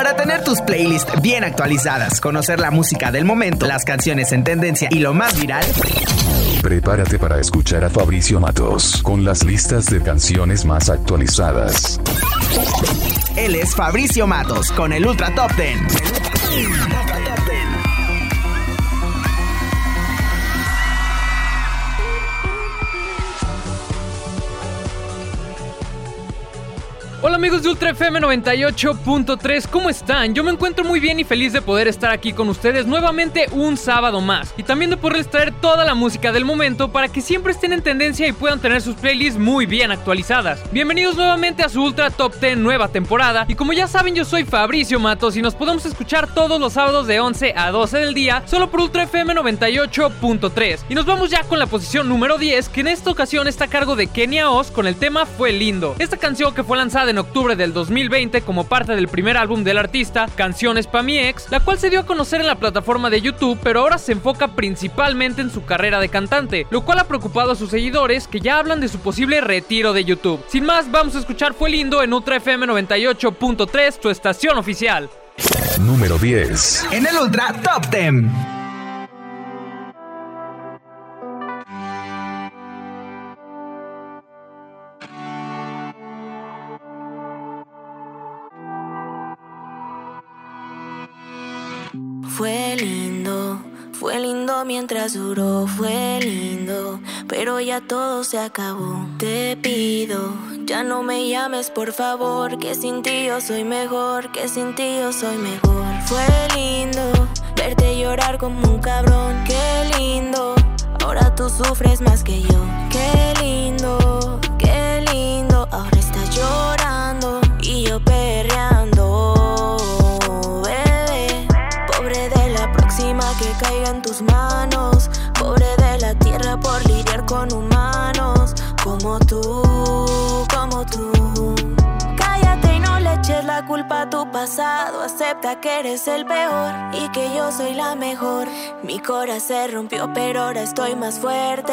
Para tener tus playlists bien actualizadas, conocer la música del momento, las canciones en tendencia y lo más viral. Prepárate para escuchar a Fabricio Matos con las listas de canciones más actualizadas. Él es Fabricio Matos con el Ultra Top Ten. Hola amigos de Ultra FM 98.3, ¿cómo están? Yo me encuentro muy bien y feliz de poder estar aquí con ustedes nuevamente un sábado más y también de poderles traer toda la música del momento para que siempre estén en tendencia y puedan tener sus playlists muy bien actualizadas. Bienvenidos nuevamente a su Ultra Top 10 nueva temporada y como ya saben yo soy Fabricio Matos y nos podemos escuchar todos los sábados de 11 a 12 del día solo por Ultra FM 98.3 y nos vamos ya con la posición número 10 que en esta ocasión está a cargo de Kenia Oz con el tema Fue Lindo. Esta canción que fue lanzada en octubre del 2020 como parte del primer álbum del artista, Canciones pa' mi ex, la cual se dio a conocer en la plataforma de YouTube, pero ahora se enfoca principalmente en su carrera de cantante, lo cual ha preocupado a sus seguidores que ya hablan de su posible retiro de YouTube. Sin más, vamos a escuchar Fue Lindo en Ultra FM 98.3, tu estación oficial. Número 10. En el Ultra Top 10. Fue lindo, fue lindo mientras duró, fue lindo, pero ya todo se acabó. Te pido, ya no me llames por favor, que sin ti yo soy mejor, que sin ti yo soy mejor. Fue lindo, verte llorar como un cabrón, qué lindo, ahora tú sufres más que yo. Qué lindo, tus manos. Pobre de la tierra por lidiar con humanos como tú, como tú. Cállate y no le eches la culpa a tu pasado. Acepta que eres el peor y que yo soy la mejor. Mi corazón se rompió, pero ahora estoy más fuerte.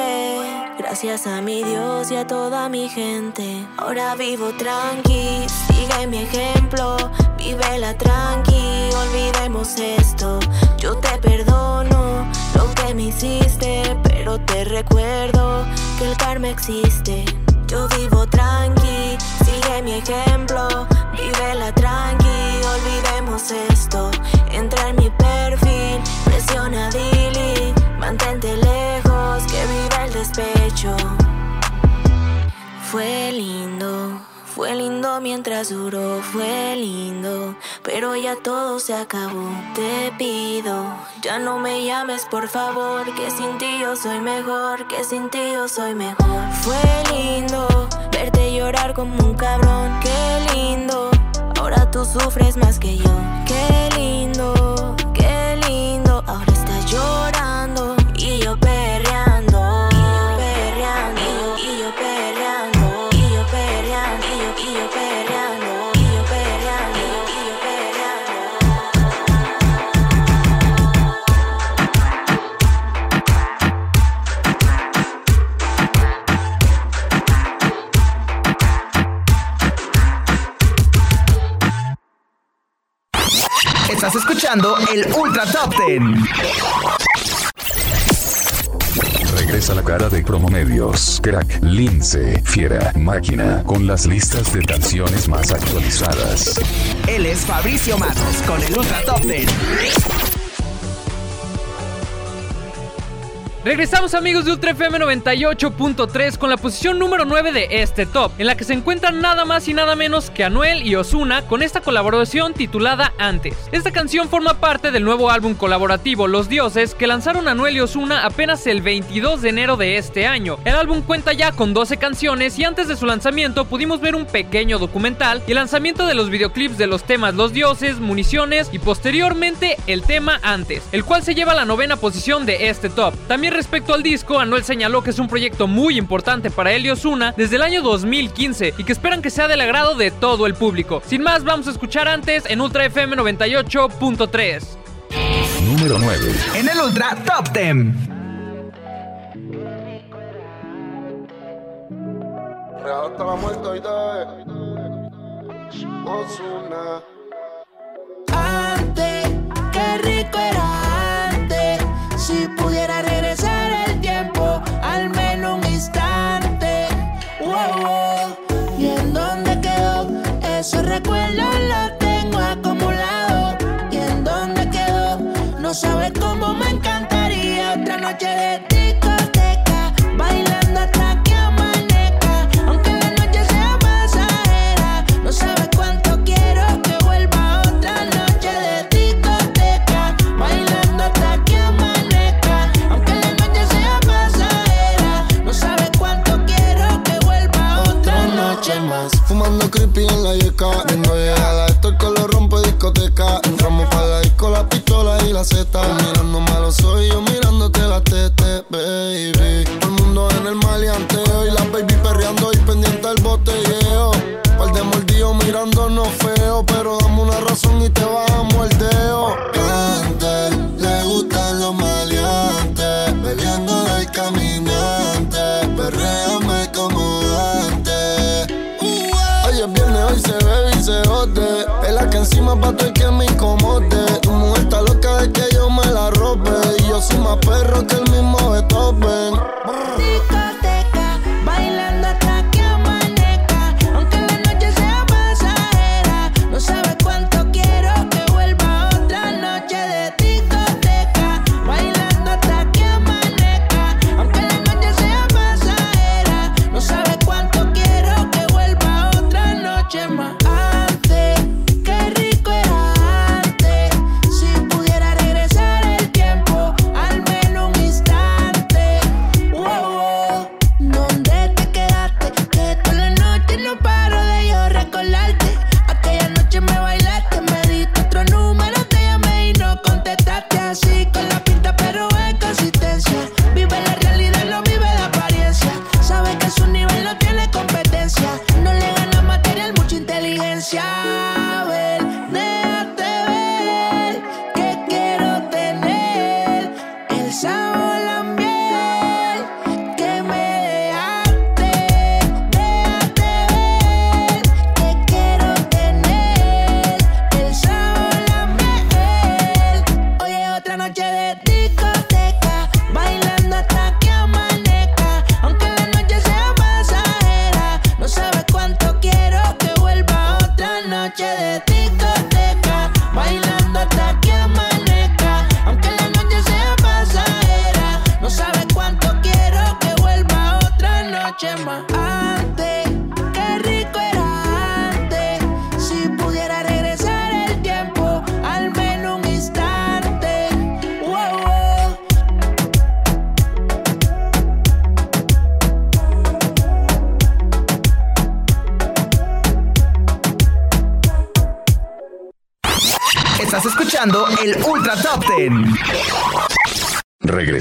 Gracias a mi Dios y a toda mi gente. Ahora vivo tranqui, sigue mi ejemplo. Vive la tranqui, olvidemos esto. Yo te perdono lo que me hiciste, pero te recuerdo que el karma existe. Yo vivo tranqui, sigue mi ejemplo, vive la tranqui, olvidemos esto. Entra en mi perfil, presiona delete, mantente lejos, que viva el despecho. Fue lindo fue lindo mientras duró, fue lindo, pero ya todo se acabó. Te pido, ya no me llames por favor, que sin ti yo soy mejor, que sin ti yo soy mejor. Fue lindo verte llorar como un cabrón, qué lindo, ahora tú sufres más que yo. Qué lindo, qué lindo, ahora estás llorando escuchando el Ultra Top Ten. Regresa la cara de Promomedios, Crack, Lince, Fiera, Máquina, con las listas de canciones más actualizadas. Él es Fabricio Matos con el Ultra Top Ten. Regresamos amigos de Ultra FM 98.3 con la posición número 9 de este top, en la que se encuentran nada más y nada menos que Anuel y Osuna con esta colaboración titulada Antes. Esta canción forma parte del nuevo álbum colaborativo Los Dioses que lanzaron Anuel y Osuna apenas el 22 de enero de este año. El álbum cuenta ya con 12 canciones y antes de su lanzamiento pudimos ver un pequeño documental y el lanzamiento de los videoclips de los temas Los Dioses, Municiones y posteriormente el tema Antes, el cual se lleva a la novena posición de este top. También respecto al disco, Anuel señaló que es un proyecto muy importante para él y Osuna desde el año 2015 y que esperan que sea del agrado de todo el público. Sin más, vamos a escuchar antes en Ultra FM 98.3. Número 9. En el Ultra Top 10. hasta la muerte hoy de Osuna. Esos recuerdos los tengo acumulados. ¿Y en dónde quedó? No sabes cómo me encantaría otra noche de ti. discoteca. Entramos para la disco, la pistola y la Z. Mirando malo soy yo mirándote la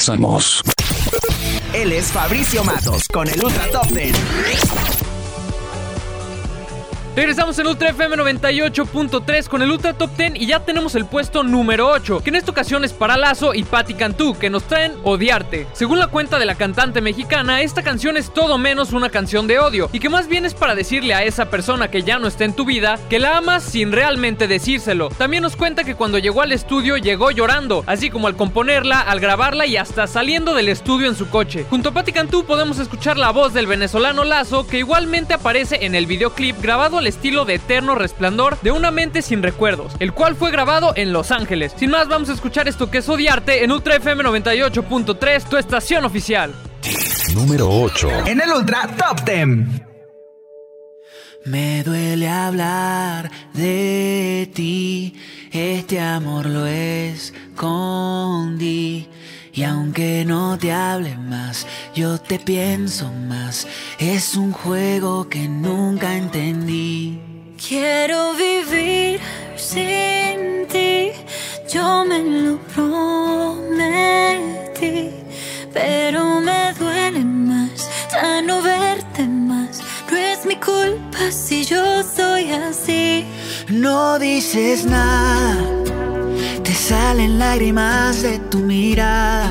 Regresamos. Regresamos en Ultra FM 98.3 con el Ultra Top 10 y ya tenemos el puesto número 8, que en esta ocasión es para Lazo y Patti Cantú, que nos traen Odiarte. Según la cuenta de la cantante mexicana, esta canción es todo menos una canción de odio, y que más bien es para decirle a esa persona que ya no está en tu vida que la amas sin realmente decírselo. También nos cuenta que cuando llegó al estudio llegó llorando, así como al componerla, al grabarla y hasta saliendo del estudio en su coche. Junto a Patti Cantú podemos escuchar la voz del venezolano Lazo, que igualmente aparece en el videoclip grabado al estilo de eterno resplandor de una mente sin recuerdos, el cual fue grabado en Los Ángeles. Sin más, vamos a escuchar esto que es Odiarte en Ultra FM 98.3, tu estación oficial. Número 8. En el Ultra Top Ten. Me duele hablar de ti, este amor lo escondí. Y aunque no te hable más, yo te pienso más. Es un juego que nunca entendí. Quiero vivir sin ti, yo me lo prometí, pero me duele más ya no verte más. No es mi culpa si yo soy así. No dices nada, salen lágrimas de tu mirada.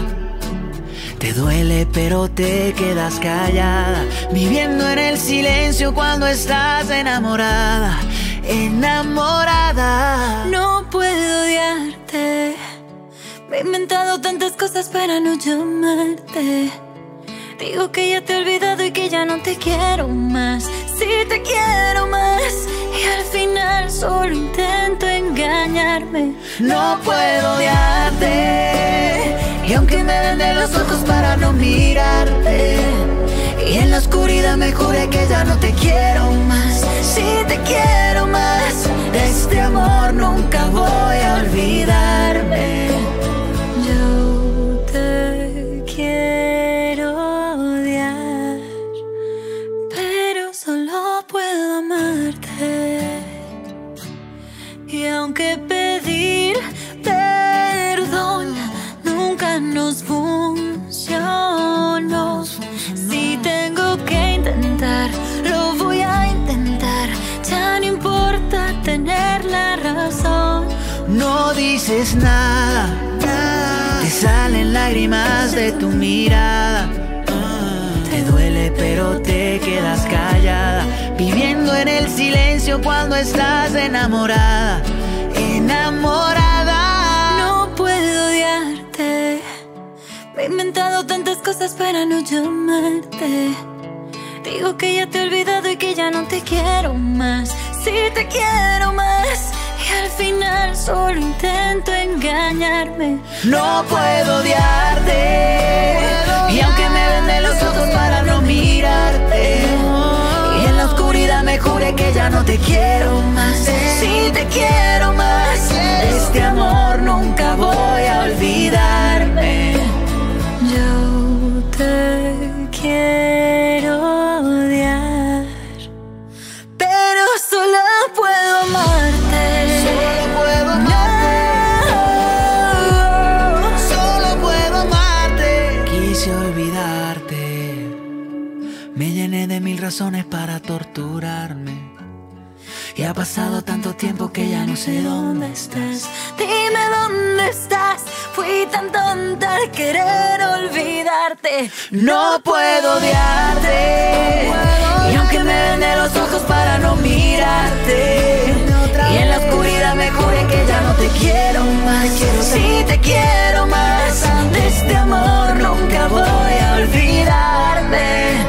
Te duele pero te quedas callada, viviendo en el silencio cuando estás enamorada, enamorada. No puedo odiarte. Me he inventado tantas cosas para no llamarte. Digo que ya te he olvidado y que ya no te quiero más. Sí te quiero más. Y al final solo intento No puedo odiarte. Y aunque me vende los ojos para no mirarte. Y en la oscuridad me juré que ya no te quiero más. Sí te quiero más. De este amor nunca voy a olvidarme. Dices nada. Te salen lágrimas de tu mirada. Te duele pero te quedas callada. Viviendo en el silencio cuando estás enamorada. Enamorada. No puedo odiarte. Me he inventado tantas cosas para no llamarte. Digo que ya te he olvidado y que ya no te quiero más. Si te quiero más. Al final solo intento engañarme. No puedo odiarte. Y aunque me vende los ojos para no mirarte. Y en la oscuridad me jure que ya no te quiero más. Si te quiero más. Este amor nunca voy a olvidarme. Y ha pasado tanto tiempo que ya no sé dónde estás. Dime dónde estás. Fui tan tonta al querer olvidarte. No puedo odiarte. Y aunque me vende los ojos para no mirarte. Y en la oscuridad me jure que ya no te quiero más. Si te quiero más. De este amor nunca voy a olvidarme.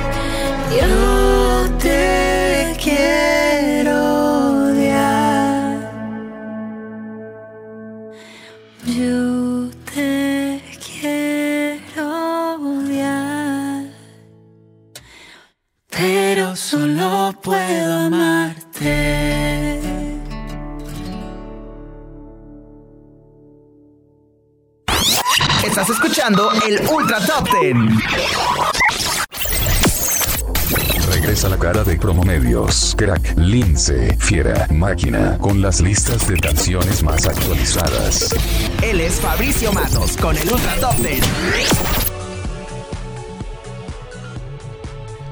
Estás escuchando el Ultra Top Ten. Regresa la cara de Promomedios, Crack, Lince, Fiera, Máquina, con las listas de canciones más actualizadas. Él es Fabricio Matos con el Ultra Top Ten.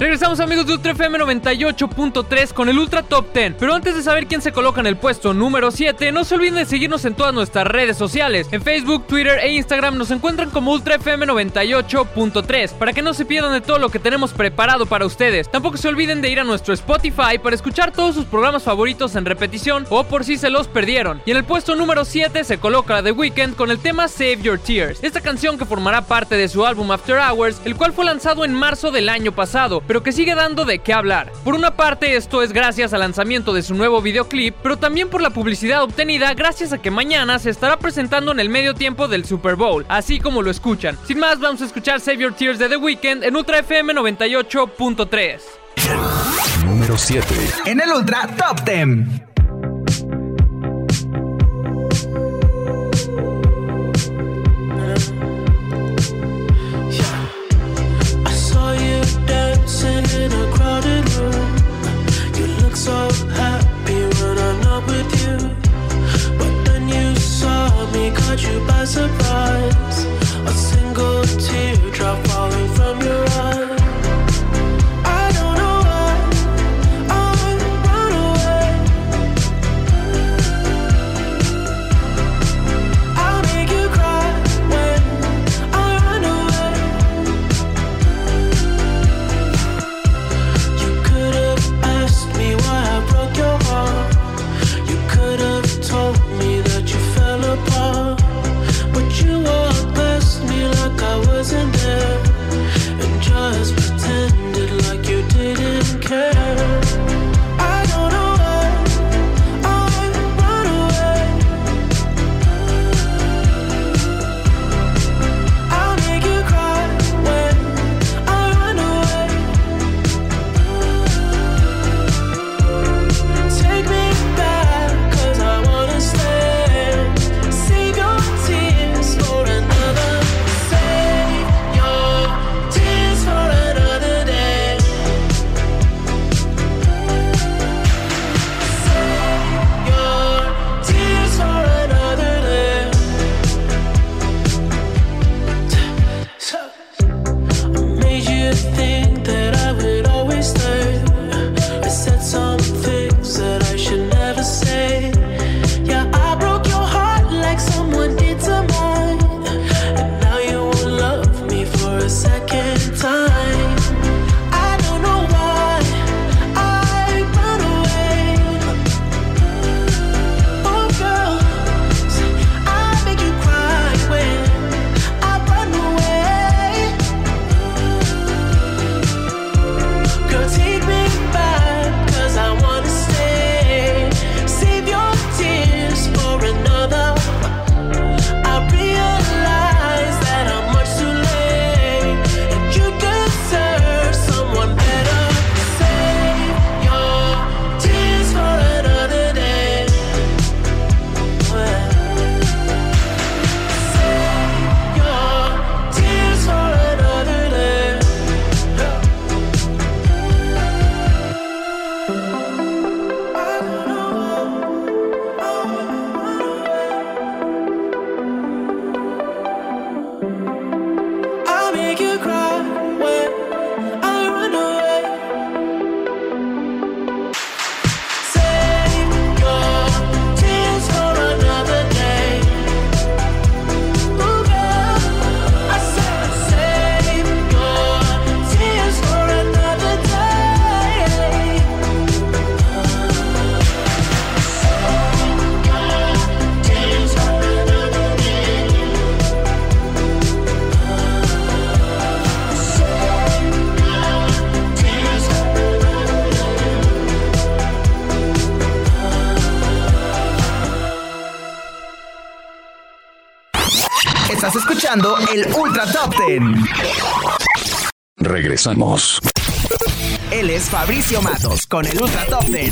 Regresamos amigos de Ultra FM 98.3 con el Ultra Top 10. Pero antes de saber quién se coloca en el puesto número 7, no se olviden de seguirnos en todas nuestras redes sociales. En Facebook, Twitter e Instagram nos encuentran como Ultra FM 98.3 para que no se pierdan de todo lo que tenemos preparado para ustedes. Tampoco se olviden de ir a nuestro Spotify para escuchar todos sus programas favoritos en repetición o por si se los perdieron. Y en el puesto número 7 se coloca The Weeknd con el tema Save Your Tears. Esta canción que formará parte de su álbum After Hours, el cual fue lanzado en marzo del año pasado, pero que sigue dando de qué hablar. Por una parte, esto es gracias al lanzamiento de su nuevo videoclip, pero también por la publicidad obtenida gracias a que mañana se estará presentando en el medio tiempo del Super Bowl, así como lo escuchan. Sin más, vamos a escuchar Save Your Tears de The Weeknd en Ultra FM 98.3. Número 7. En el Ultra Top 10. Dancing in a crowded room. You look so happy when I'm not with you. But then you saw me, caught you by surprise. A single teardrop escuchando el Ultra Top Ten. Regresamos. Él es Fabricio Matos con el Ultra Top Ten.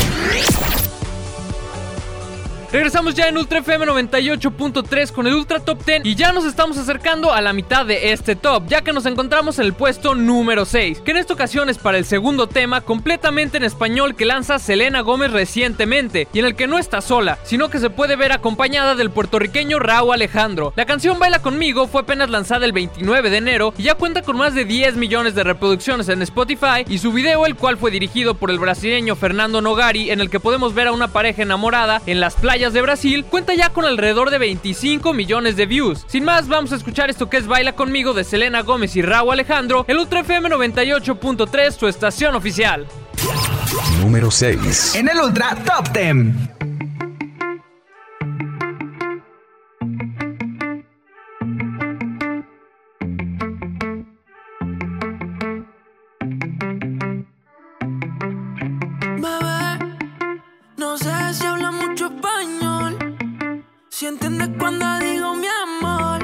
Regresamos ya en Ultra FM 98.3 con el Ultra Top 10 y ya nos estamos acercando a la mitad de este top, ya que nos encontramos en el puesto número 6, que en esta ocasión es para el segundo tema completamente en español que lanza Selena Gómez recientemente y en el que no está sola, sino que se puede ver acompañada del puertorriqueño Raúl Alejandro. La canción Baila conmigo fue apenas lanzada el 29 de enero y ya cuenta con más de 10 millones de reproducciones en Spotify y su video, el cual fue dirigido por el brasileño Fernando Nogari, en el que podemos ver a una pareja enamorada en las playas de Brasil, cuenta ya con alrededor de 25 millones de views. Sin más, vamos a escuchar esto que es Baila conmigo de Selena Gómez y Raúl Alejandro, el Ultra FM 98.3, su estación oficial. Número 6. En el Ultra Top 10. Si entiendes cuando digo mi amor,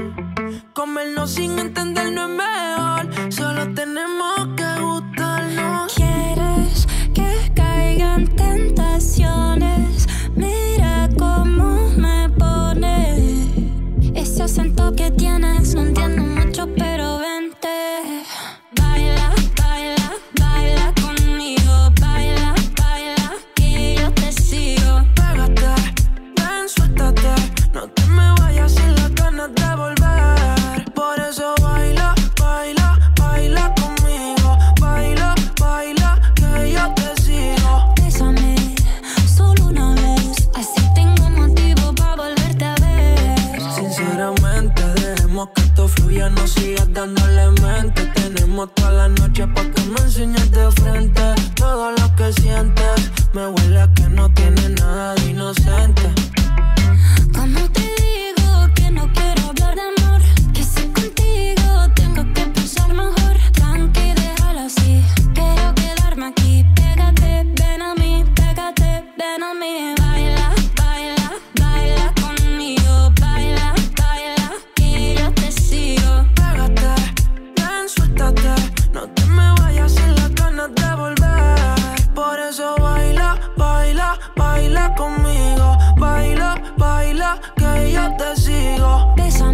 comernos sin entender no es mejor.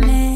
El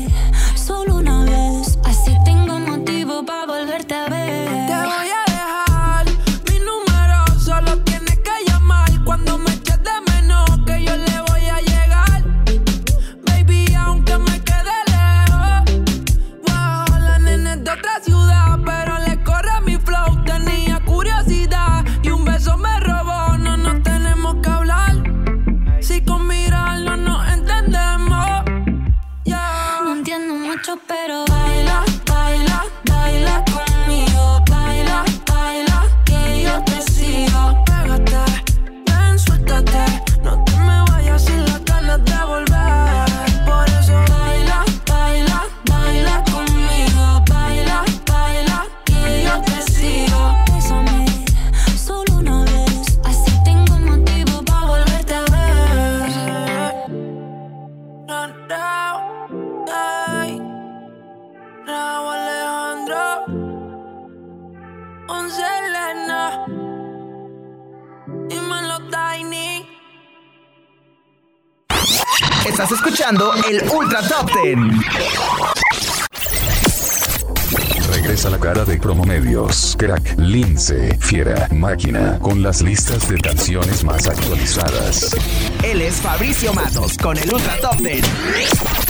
Regresa la cara de Promomedios, Crack, Lince, Fiera, Máquina, con las listas de canciones más actualizadas. Él es Fabricio Matos con el Ultra Top Ten.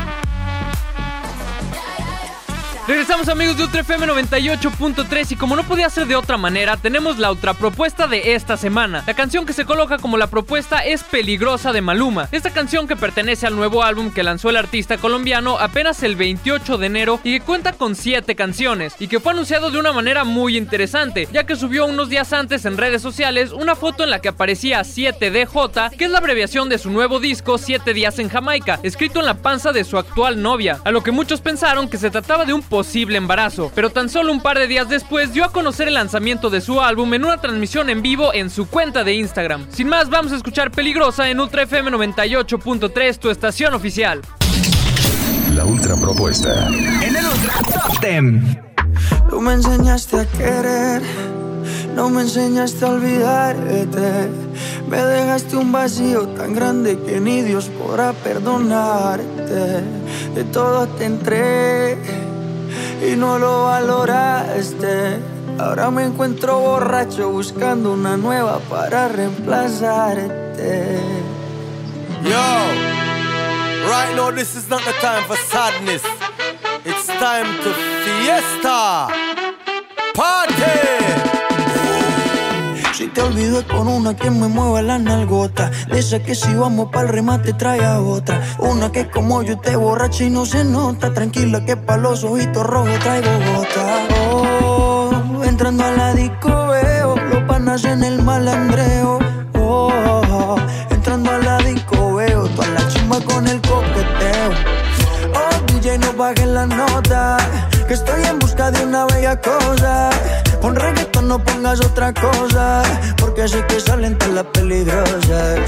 Regresamos amigos de Ultra FM 98.3 y como no podía ser de otra manera, tenemos la otra propuesta de esta semana. La canción que se coloca como la propuesta es Peligrosa de Maluma. Esta canción que pertenece al nuevo álbum que lanzó el artista colombiano apenas el 28 de enero y que cuenta con 7 canciones y que fue anunciado de una manera muy interesante, ya que subió unos días antes en redes sociales una foto en la que aparecía 7DJ, que es la abreviación de su nuevo disco 7 días en Jamaica, escrito en la panza de su actual novia, a lo que muchos pensaron que se trataba de un posible embarazo, pero tan solo un par de días después dio a conocer el lanzamiento de su álbum en una transmisión en vivo en su cuenta de Instagram. Sin más, vamos a escuchar Peligrosa en Ultra FM 98.3, tu estación oficial. La ultra propuesta. En el Ultra Top Ten. Tú me enseñaste a querer, no me enseñaste a olvidarte. Me dejaste un vacío tan grande que ni Dios podrá perdonarte. De todo te entré y no lo valoraste. Ahora me encuentro borracho buscando una nueva para reemplazarte. Yo, right now this is not the time for sadness. It's time to fiesta. Party. Te olvido con una que me mueva la nalgota. De esa que si vamos pa'l remate trae a otra. Una que como yo te borracha y no se nota. Tranquila que pa' los ojitos rojos traigo gota. Oh, entrando a la disco veo los panas en el malandreo. Oh, entrando a la disco veo toda la chimba con el coqueteo. Oh, DJ, no bajes la nota. Que estoy en busca de una bella cosa. Pon reggaeton, no pongas otra cosa. Porque sé que salen todas las peligrosas.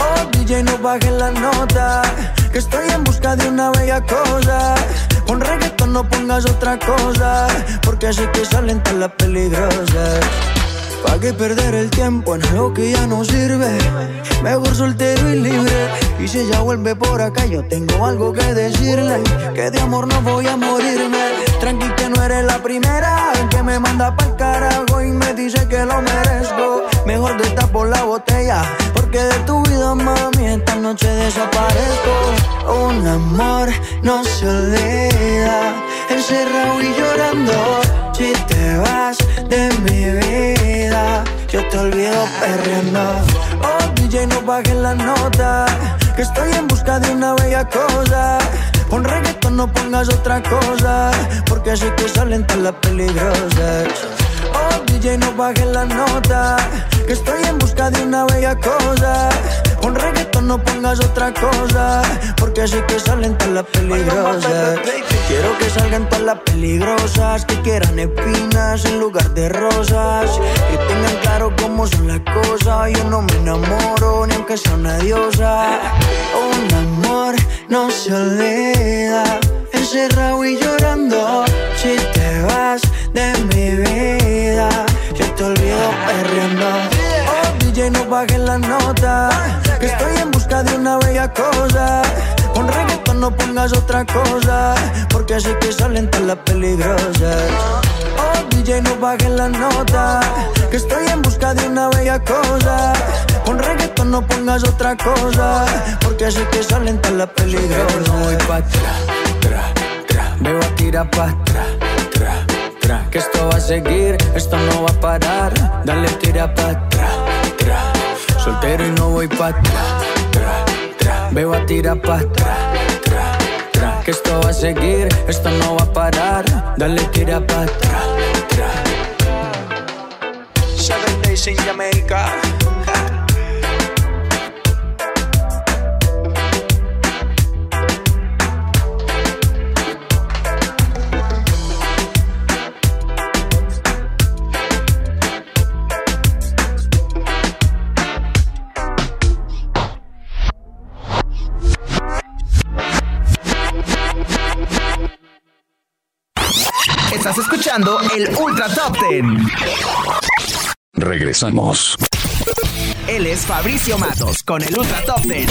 Oh, DJ, no bajes la nota. Que estoy en busca de una bella cosa. Pon reggaeton, no pongas otra cosa. Porque sé que salen todas las peligrosas. ¿Pa' qué perder el tiempo en algo que ya no sirve? Mejor soltero y libre. Y si ella vuelve por acá, yo tengo algo que decirle. Que de amor no voy a morirme. Tranqui que no eres la primera en que me manda pa'l carajo y me dice que lo merezco. Mejor por la botella, porque de tu vida, mami, esta noche desaparezco. Un amor no se olvida, encerrado y llorando. Si te vas de mi vida, yo te olvido perreando. Oh, DJ, no bajes la nota, que estoy en busca de una bella cosa. Pon reggaeton, no pongas otra cosa, porque sé que salen todas las peligrosas. Oh, DJ, no bajes la nota, que estoy en busca de una bella cosa. Pon reggaeton, no pongas otra cosa, porque sé que salen todas las peligrosas. Quiero que salgan todas las peligrosas, que quieran espinas en lugar de rosas. Que tengan claro cómo son las cosas. Yo no me enamoro ni aunque sea una diosa. Un amor no se olvida, encerrado y llorando. Si te vas de mi vida, yo te olvido perreando. Oh, no bajes la nota, que estoy en busca de una bella cosa. Con reggaeton no pongas otra cosa, porque sé que salen todas las peligrosas. Oh, DJ, no bajes la nota, que estoy en busca de una bella cosa. Con reggaeton no pongas otra cosa, porque sé que salen todas las peligrosas. no voy pa' atrás, tra, tra. Me voy a tirar pa' atrás, tra, tra. Que esto va a seguir, esto no va a parar. Dale, tira pa' atrás, tra. Soltero y no voy pa' atrás, tra, tra. Me voy a tirar pa' atrás. Que esto va a seguir, esto no va a parar. Dale, tira pa' atrás. Seven days in Jamaica. Escuchando el Ultra Top Ten. Regresamos. Él es Fabricio Matos con el Ultra Top Ten.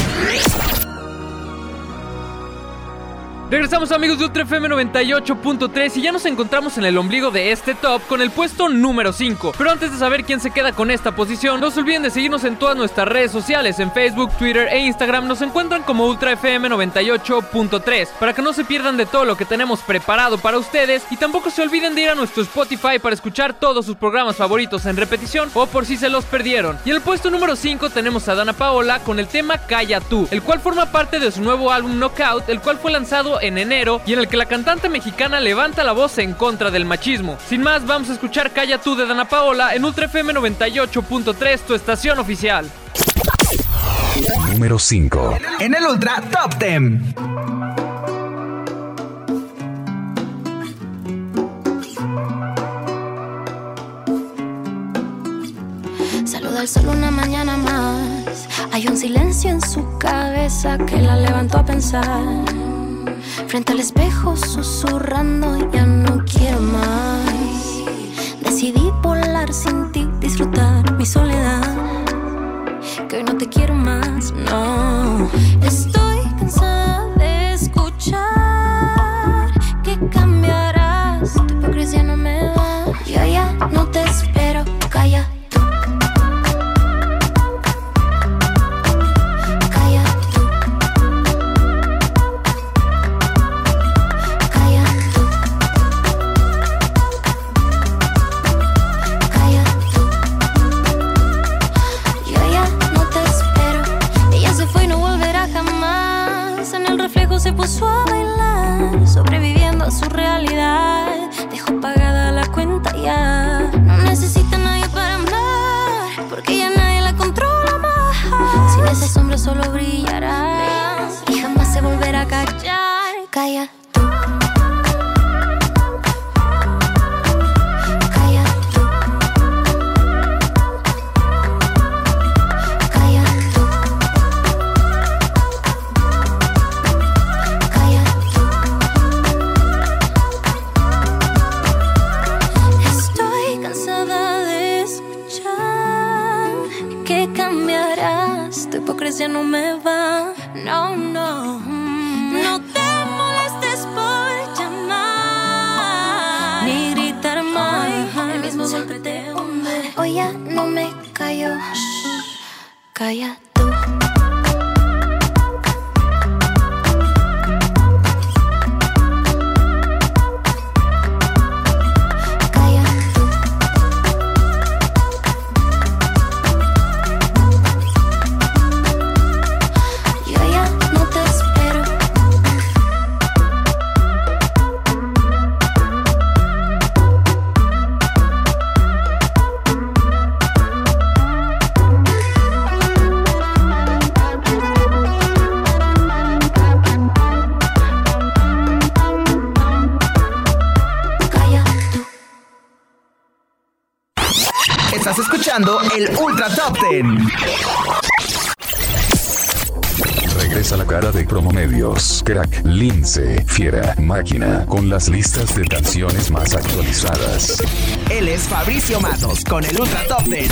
Regresamos amigos de Ultra FM 98.3 y ya nos encontramos en el ombligo de este top con el puesto número 5. Pero antes de saber quién se queda con esta posición, no se olviden de seguirnos en todas nuestras redes sociales, en Facebook, Twitter e Instagram nos encuentran como Ultra FM 98.3 para que no se pierdan de todo lo que tenemos preparado para ustedes y tampoco se olviden de ir a nuestro Spotify para escuchar todos sus programas favoritos en repetición o por si se los perdieron. Y en el puesto número 5 tenemos a Dana Paola con el tema Calla tú, el cual forma parte de su nuevo álbum Knockout, el cual fue lanzado en enero y en el que la cantante mexicana levanta la voz en contra del machismo. Sin más, vamos a escuchar Calla tú de Dana Paola en Ultra FM 98.3, tu estación oficial. Número 5. En el Ultra Top Ten. Saluda al sol una mañana más. Hay un silencio en su cabeza que la levantó a pensar. Frente al espejo susurrando, ya no quiero más. Decidí volar sin ti, disfrutar mi soledad. Que hoy no te quiero más, no. Estoy No, no. No te molestes por llamar. Ni gritar más. El mismo golpe te hunde. Hoy ya no me callo. Shh. Calla Ultra Top Ten. Regresa la cara de Promomedios, Crack, Lince, Fiera, Máquina, con las listas de canciones más actualizadas. Él es Fabricio Matos con el Ultra Top Ten.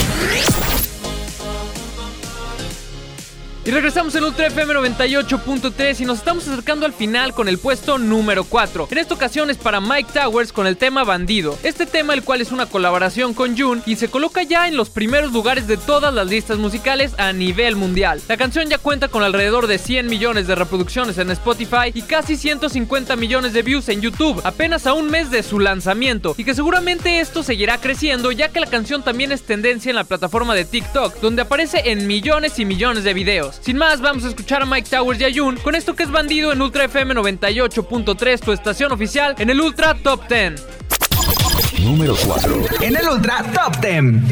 Y regresamos en Ultra FM 98.3 y nos estamos acercando al final con el puesto número 4. En esta ocasión es para Mike Towers con el tema Bandido. Este tema el cual es una colaboración con June y se coloca ya en los primeros lugares de todas las listas musicales a nivel mundial. La canción ya cuenta con alrededor de 100 millones de reproducciones en Spotify y casi 150 millones de views en YouTube, apenas a un mes de su lanzamiento y que seguramente esto seguirá creciendo ya que la canción también es tendencia en la plataforma de TikTok, donde aparece en millones y millones de videos. Sin más, vamos a escuchar a Mike Towers y a Jun con esto que es Bandido en Ultra FM 98.3, tu estación oficial en el Ultra Top 10. Número 4. En el Ultra Top Ten.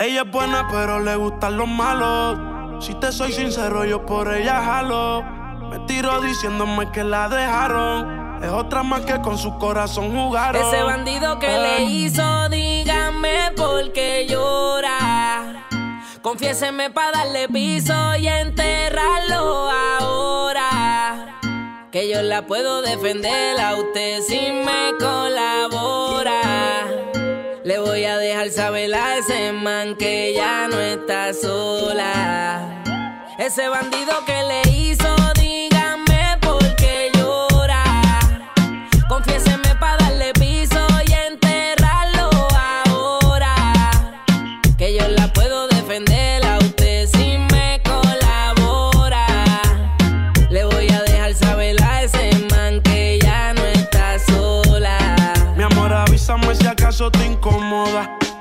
Ella es buena, pero le gustan los malos. Si te soy sincero, yo por ella jalo. Me tiro diciéndome que la dejaron. Es otra más que con su corazón jugaron. Ese bandido que le hizo, dígame por qué llora. Confiéseme para darle piso y enterrarlo ahora. Que yo la puedo defender a usted si me colabora. Le voy a dejar saber a ese man que ya no está sola. Ese bandido que le hizo,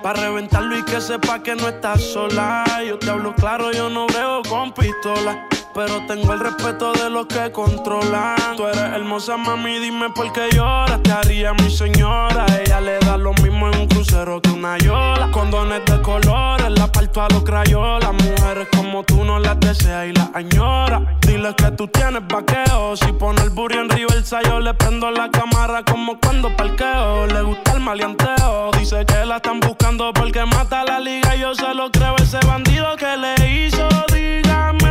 Para reventarlo y que sepa que no estás sola. Yo te hablo claro, yo no brego con pistola. Pero tengo el respeto de los que controlan. Tú eres hermosa, mami, dime por qué lloras. Te haría mi señora. Ella le da lo mismo en un crucero que una yola. Condones de colores, la parto a los crayolas. Mujeres como tú no las deseas y las añora. Dile que tú tienes vaqueo. Si pone el burro en Riversa, yo le prendo la cámara como cuando parqueo. Le gusta el maleanteo. Dice que la están buscando porque mata la liga. Yo se lo creo, ese bandido que le hizo. Dígame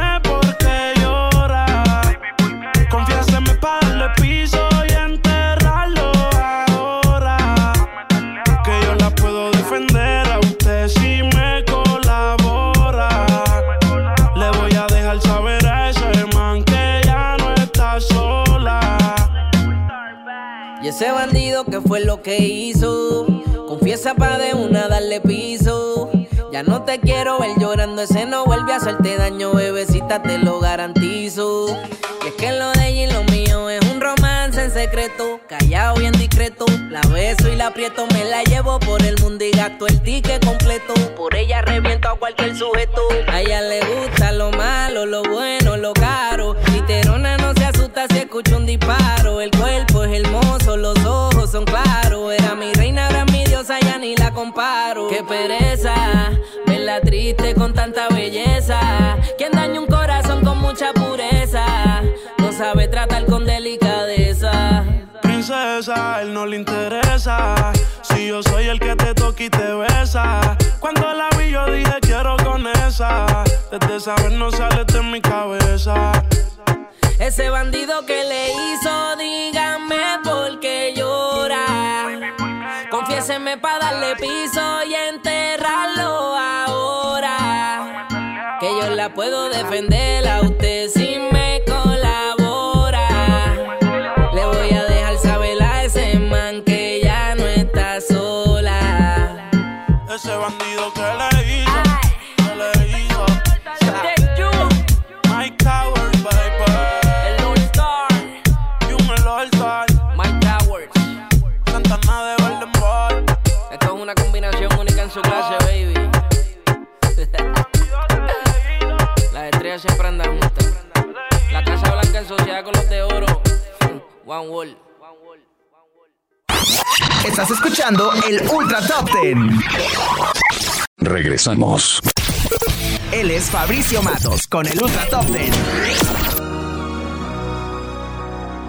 que hizo. Confiesa pa' de una darle piso. Ya no te quiero ver llorando, ese no vuelve a hacerte daño, bebecita, te lo garantizo. Y es que lo de ella y lo mío es un romance en secreto, callado bien discreto. La beso y la aprieto, me la llevo por el mundo y gasto el ticket completo. Por ella reviento a cualquier sujeto. A ella le gusta pereza, verla triste con tanta belleza. Quien daña un corazón con mucha pureza, no sabe tratar con delicadeza. Princesa, él no le interesa. Si yo soy el que te toca y te besa. Cuando la vi, yo dije quiero con esa. Desde esa vez no sale de mi cabeza. Ese bandido que le hizo, dígame por qué llora. Confiéseme para darle piso y enterrarlo ahora. Que yo la puedo defender a usted One Wall. Estás escuchando el Ultra Top Ten. Regresamos. Él es Fabricio Matos con el Ultra Top Ten.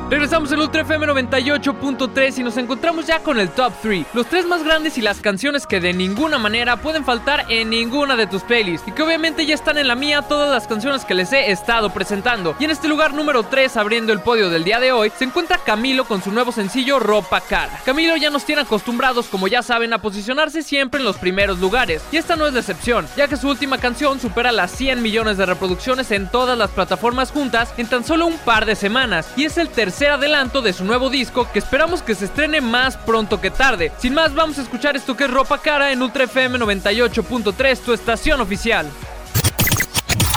Regresamos al Ultra FM 98.3 y nos encontramos ya con el Top 3. Los tres más grandes y las canciones que de ninguna manera pueden faltar en ninguna de tus playlists. Y que obviamente ya están en la mía todas las canciones que les he estado presentando. Y en este lugar número 3, abriendo el podio del día de hoy, se encuentra Camilo con su nuevo sencillo Ropa Cara. Camilo ya nos tiene acostumbrados, como ya saben, a posicionarse siempre en los primeros lugares. Y esta no es la excepción, ya que su última canción supera las 100 millones de reproducciones en todas las plataformas juntas en tan solo un par de semanas. Y es el tercer adelanto de su nuevo disco que esperamos que se estrene más pronto que tarde. Sin más, vamos a escuchar esto que es Ropa Cara en Ultra FM 98.3, tu estación oficial.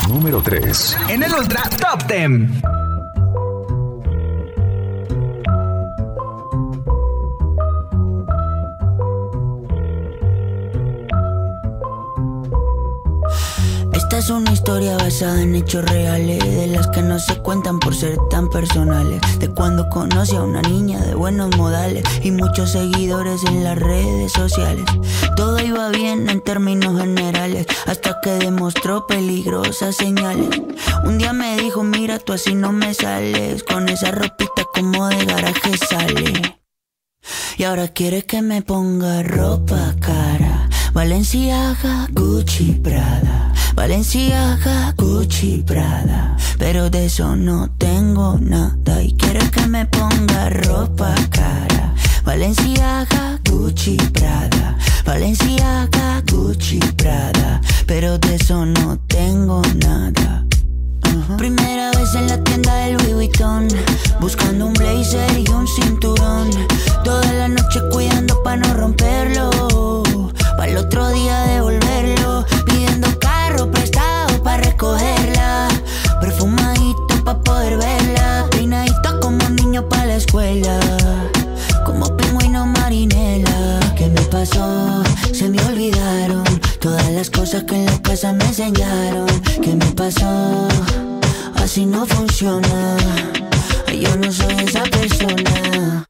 Número 3. En el Ultra Top Ten. Esta es una historia basada en hechos reales, de las que no se cuentan por ser tan personales. De cuando conocí a una niña de buenos modales y muchos seguidores en las redes sociales. Todo iba bien en términos generales, hasta que demostró peligrosas señales. Un día me dijo, mira, tú así no me sales, con esa ropita como de garaje sale. Y ahora quiere que me ponga ropa cara. Valenciaga, Gucci, Prada. Valenciaga, Gucci, Prada. Pero de eso no tengo nada. Y quiere que me ponga ropa cara. Valenciaga, Gucci, Prada. Valenciaga, Gucci, Prada. Pero de eso no tengo nada. Primera vez en la tienda del Louis Vuitton Buscando un blazer y un cinturón Toda la noche cuidando pa' no romperlo Para el otro día devolverlo Pidiendo carro prestado pa' recogerla. Perfumadito pa' poder verla. Peinadito como niño pa' la escuela. Como pingüino marinela. ¿Qué me pasó? Se me olvidaron. Todas las cosas que en la casa me enseñaron. ¿Qué me pasó? Así no funciona. Yo no soy esa persona.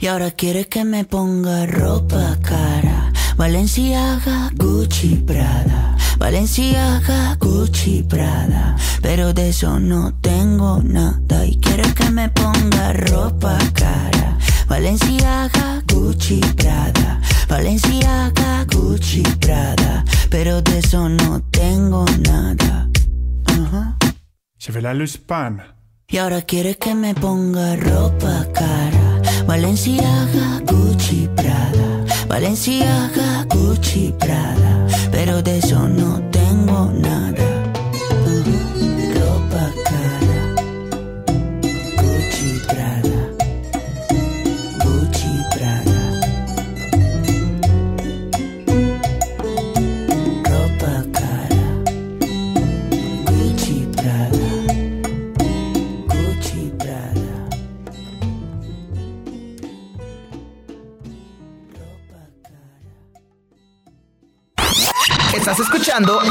Y ahora quiere que me ponga ropa cara. Valenciaga, Gucci, Prada Valenciaga, Gucci, Prada Pero de eso no tengo nada Y quiere que me ponga ropa cara Valenciaga, Gucci, Prada Valenciaga, Gucci, Prada, pero de eso no tengo nada. Je vais la Luspan. Y ahora quieres que me ponga ropa cara. Valenciaga, Gucci, Prada. Valenciaga, Gucci, Prada. Pero de eso no tengo nada.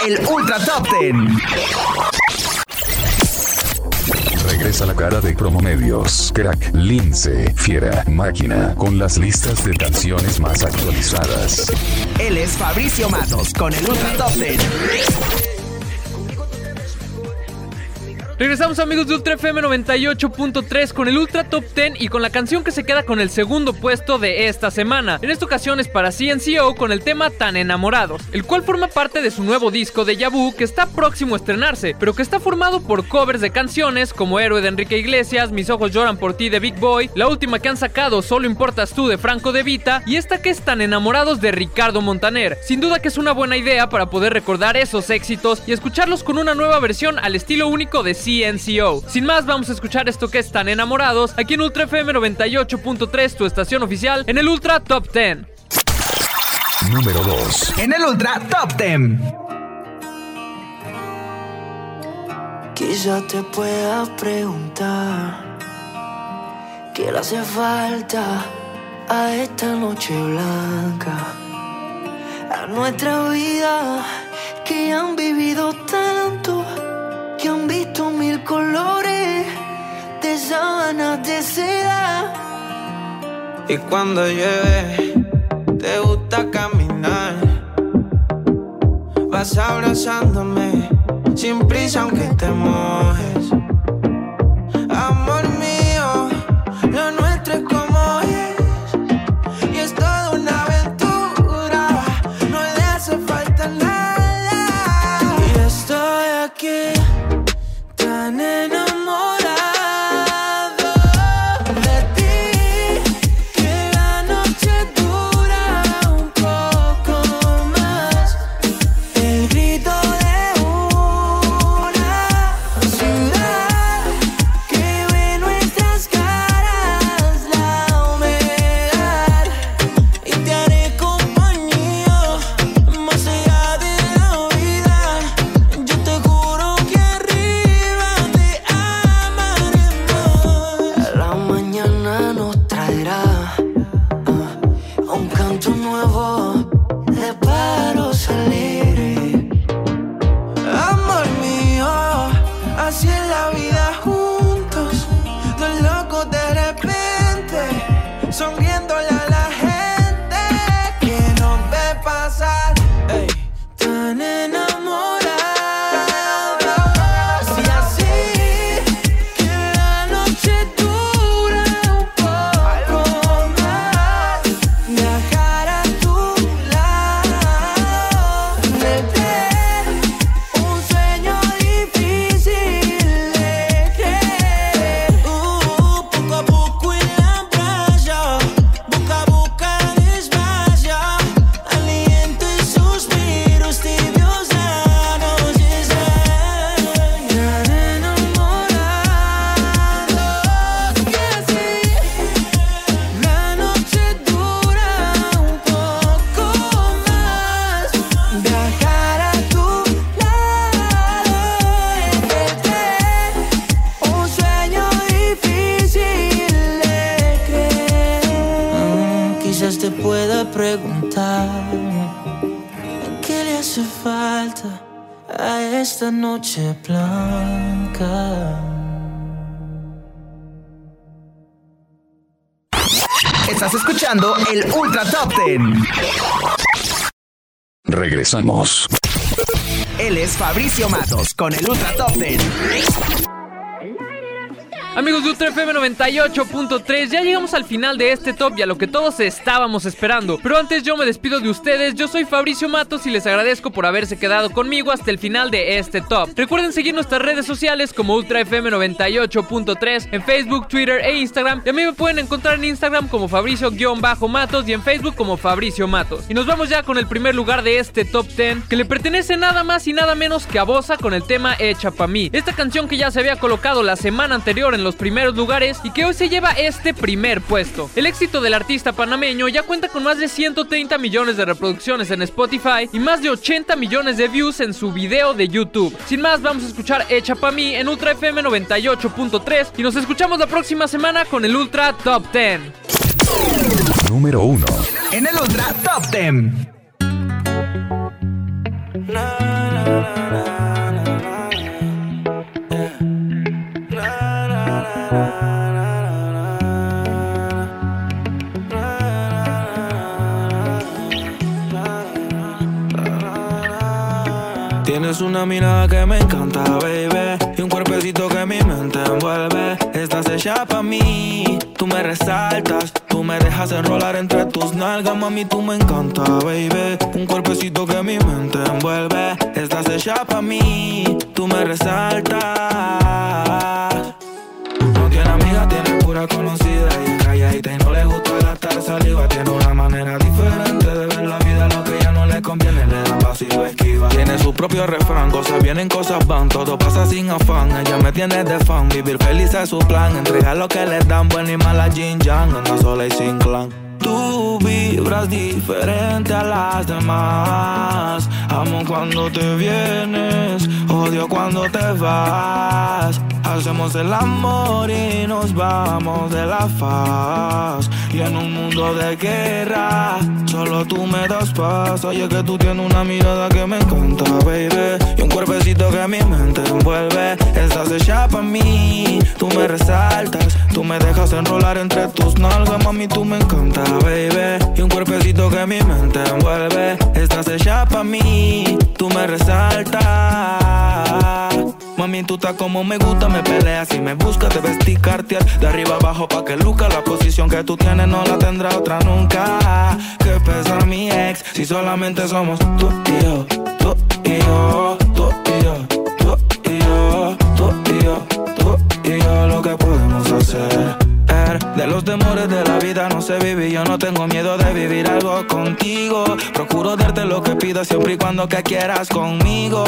El Ultra Top Ten. Regresa la cara de Promomedios, Crack, Lince, Fiera, Máquina, con las listas de canciones más actualizadas. Él es Fabricio Matos con el Ultra Top Ten. Regresamos amigos de Ultra FM 98.3 con el Ultra Top 10 y con la canción que se queda con el segundo puesto de esta semana. En esta ocasión es para CNCO con el tema Tan Enamorados, el cual forma parte de su nuevo disco de Yabu que está próximo a estrenarse, pero que está formado por covers de canciones como Héroe de Enrique Iglesias, Mis ojos lloran por ti de Big Boy, la última que han sacado Solo importas tú de Franco de Vita y esta que es Tan Enamorados de Ricardo Montaner. Sin duda que es una buena idea para poder recordar esos éxitos y escucharlos con una nueva versión al estilo único de CNCO. Sin más, vamos a escuchar esto que es Tan Enamorados aquí en Ultra FM 98.3, tu estación oficial, en el Ultra Top 10. Número 2. En el Ultra Top 10. Quizá te pueda preguntar qué le hace falta a esta noche blanca, a nuestra vida que han vivido tanto, colores de sábanas de seda. Y cuando llueve, te gusta caminar. Vas abrazándome sin prisa aunque te mojes. Blanca. Estás escuchando el Ultra Top 10. Regresamos. Él es Fabricio Matos con el Ultra Top 10. Amigos de Ultra FM 98.3, ya llegamos al final de este top y a lo que todos estábamos esperando. Pero antes yo me despido de ustedes, yo soy Fabricio Matos y les agradezco por haberse quedado conmigo hasta el final de este top. Recuerden seguir nuestras redes sociales como Ultra FM 98.3 en Facebook, Twitter e Instagram. Y a mí me pueden encontrar en Instagram como Fabricio-Matos y en Facebook como Fabricio Matos. Y nos vamos ya con el primer lugar de este top 10 que le pertenece nada más y nada menos que a Bosa con el tema Hecha pa' mí. Esta canción que ya se había colocado la semana anterior en los primeros lugares y que hoy se lleva este primer puesto. El éxito del artista panameño ya cuenta con más de 130 millones de reproducciones en Spotify y más de 80 millones de views en su video de YouTube. Sin más, vamos a escuchar Hecha pa' mí en Ultra FM 98.3 y nos escuchamos la próxima semana con el Ultra Top 10. Número 1. En el Ultra Top 10. Tienes una mirada que me encanta, baby. Y un cuerpecito que mi mente envuelve. Estás hecha pa' mí. Tú me resaltas. Tú me dejas enrolar entre tus nalgas, mami. Tú me encanta, baby. Un cuerpecito que mi mente envuelve. Estás hecha pa' mí. Tú me resaltas. No tiene amiga, tiene pura conocida. Y calladita y no le gusta gastar saliva. Tiene una manera diferente de ver la vida. Lo que ya no le conviene, le da Tiene su propio refrán, cosas vienen, cosas van. Todo pasa sin afán. Ella me tiene de fan. Vivir feliz es su plan. Entregar lo que le dan, buena y mala Jin Yang. Anda sola y sin clan. Tú vibras diferente a las demás. Amo cuando te vienes, odio cuando te vas. Hacemos el amor y nos vamos de la faz. Y en un mundo de guerra, solo tú me das paz. Oye, que tú tienes una mirada que me encanta, baby. Y un cuerpecito que mi mente envuelve. Estás hecha pa' mí, tú me resaltas. Tú me dejas enrolar entre tus nalgas, mami, tú me encanta, baby. Y un cuerpecito que mi mente envuelve. Estás hecha pa' mí, tú me resaltas. Mami, tú estás como me gusta, me peleas y me buscas, te vestí cartier de arriba abajo pa' que luca la posición que tú tienes no la tendrá otra nunca. Que pesa mi ex si solamente somos tú y yo, tú y yo, no sé vivir, yo no tengo miedo de vivir algo contigo. Procuro darte lo que pidas siempre y cuando quieras conmigo.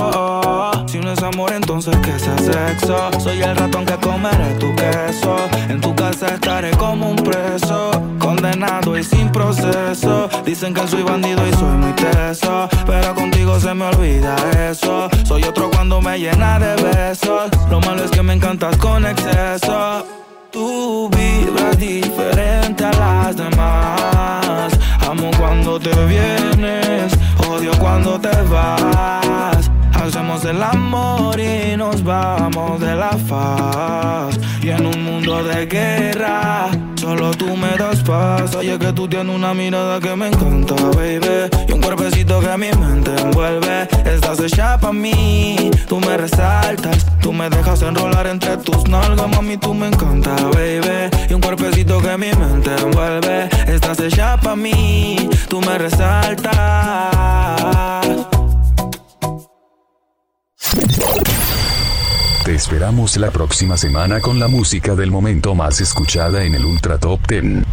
Si no es amor, entonces que sea sexo. Soy el ratón que comeré tu queso. En tu casa estaré como un preso, condenado y sin proceso. Dicen que soy bandido y soy muy teso, pero contigo se me olvida eso. Soy otro cuando me llena de besos. Lo malo es que me encantas con exceso. Tú vibras diferente a las demás. Amo cuando te vienes, odio cuando te vas. Hacemos el amor y nos vamos de la faz. Y en un mundo de guerra, solo tú me das paz. Oye, que tú tienes una mirada que me encanta, baby. Y un cuerpecito que mi mente envuelve. Estás hecha pa' mí, tú me resaltas. Tú me dejas enrolar entre tus nalgas, mami, tú me encanta, baby. Y un cuerpecito que mi mente envuelve. Estás hecha pa' mí, tú me resaltas. Te esperamos la próxima semana con la música del momento más escuchada en el Ultra Top 10.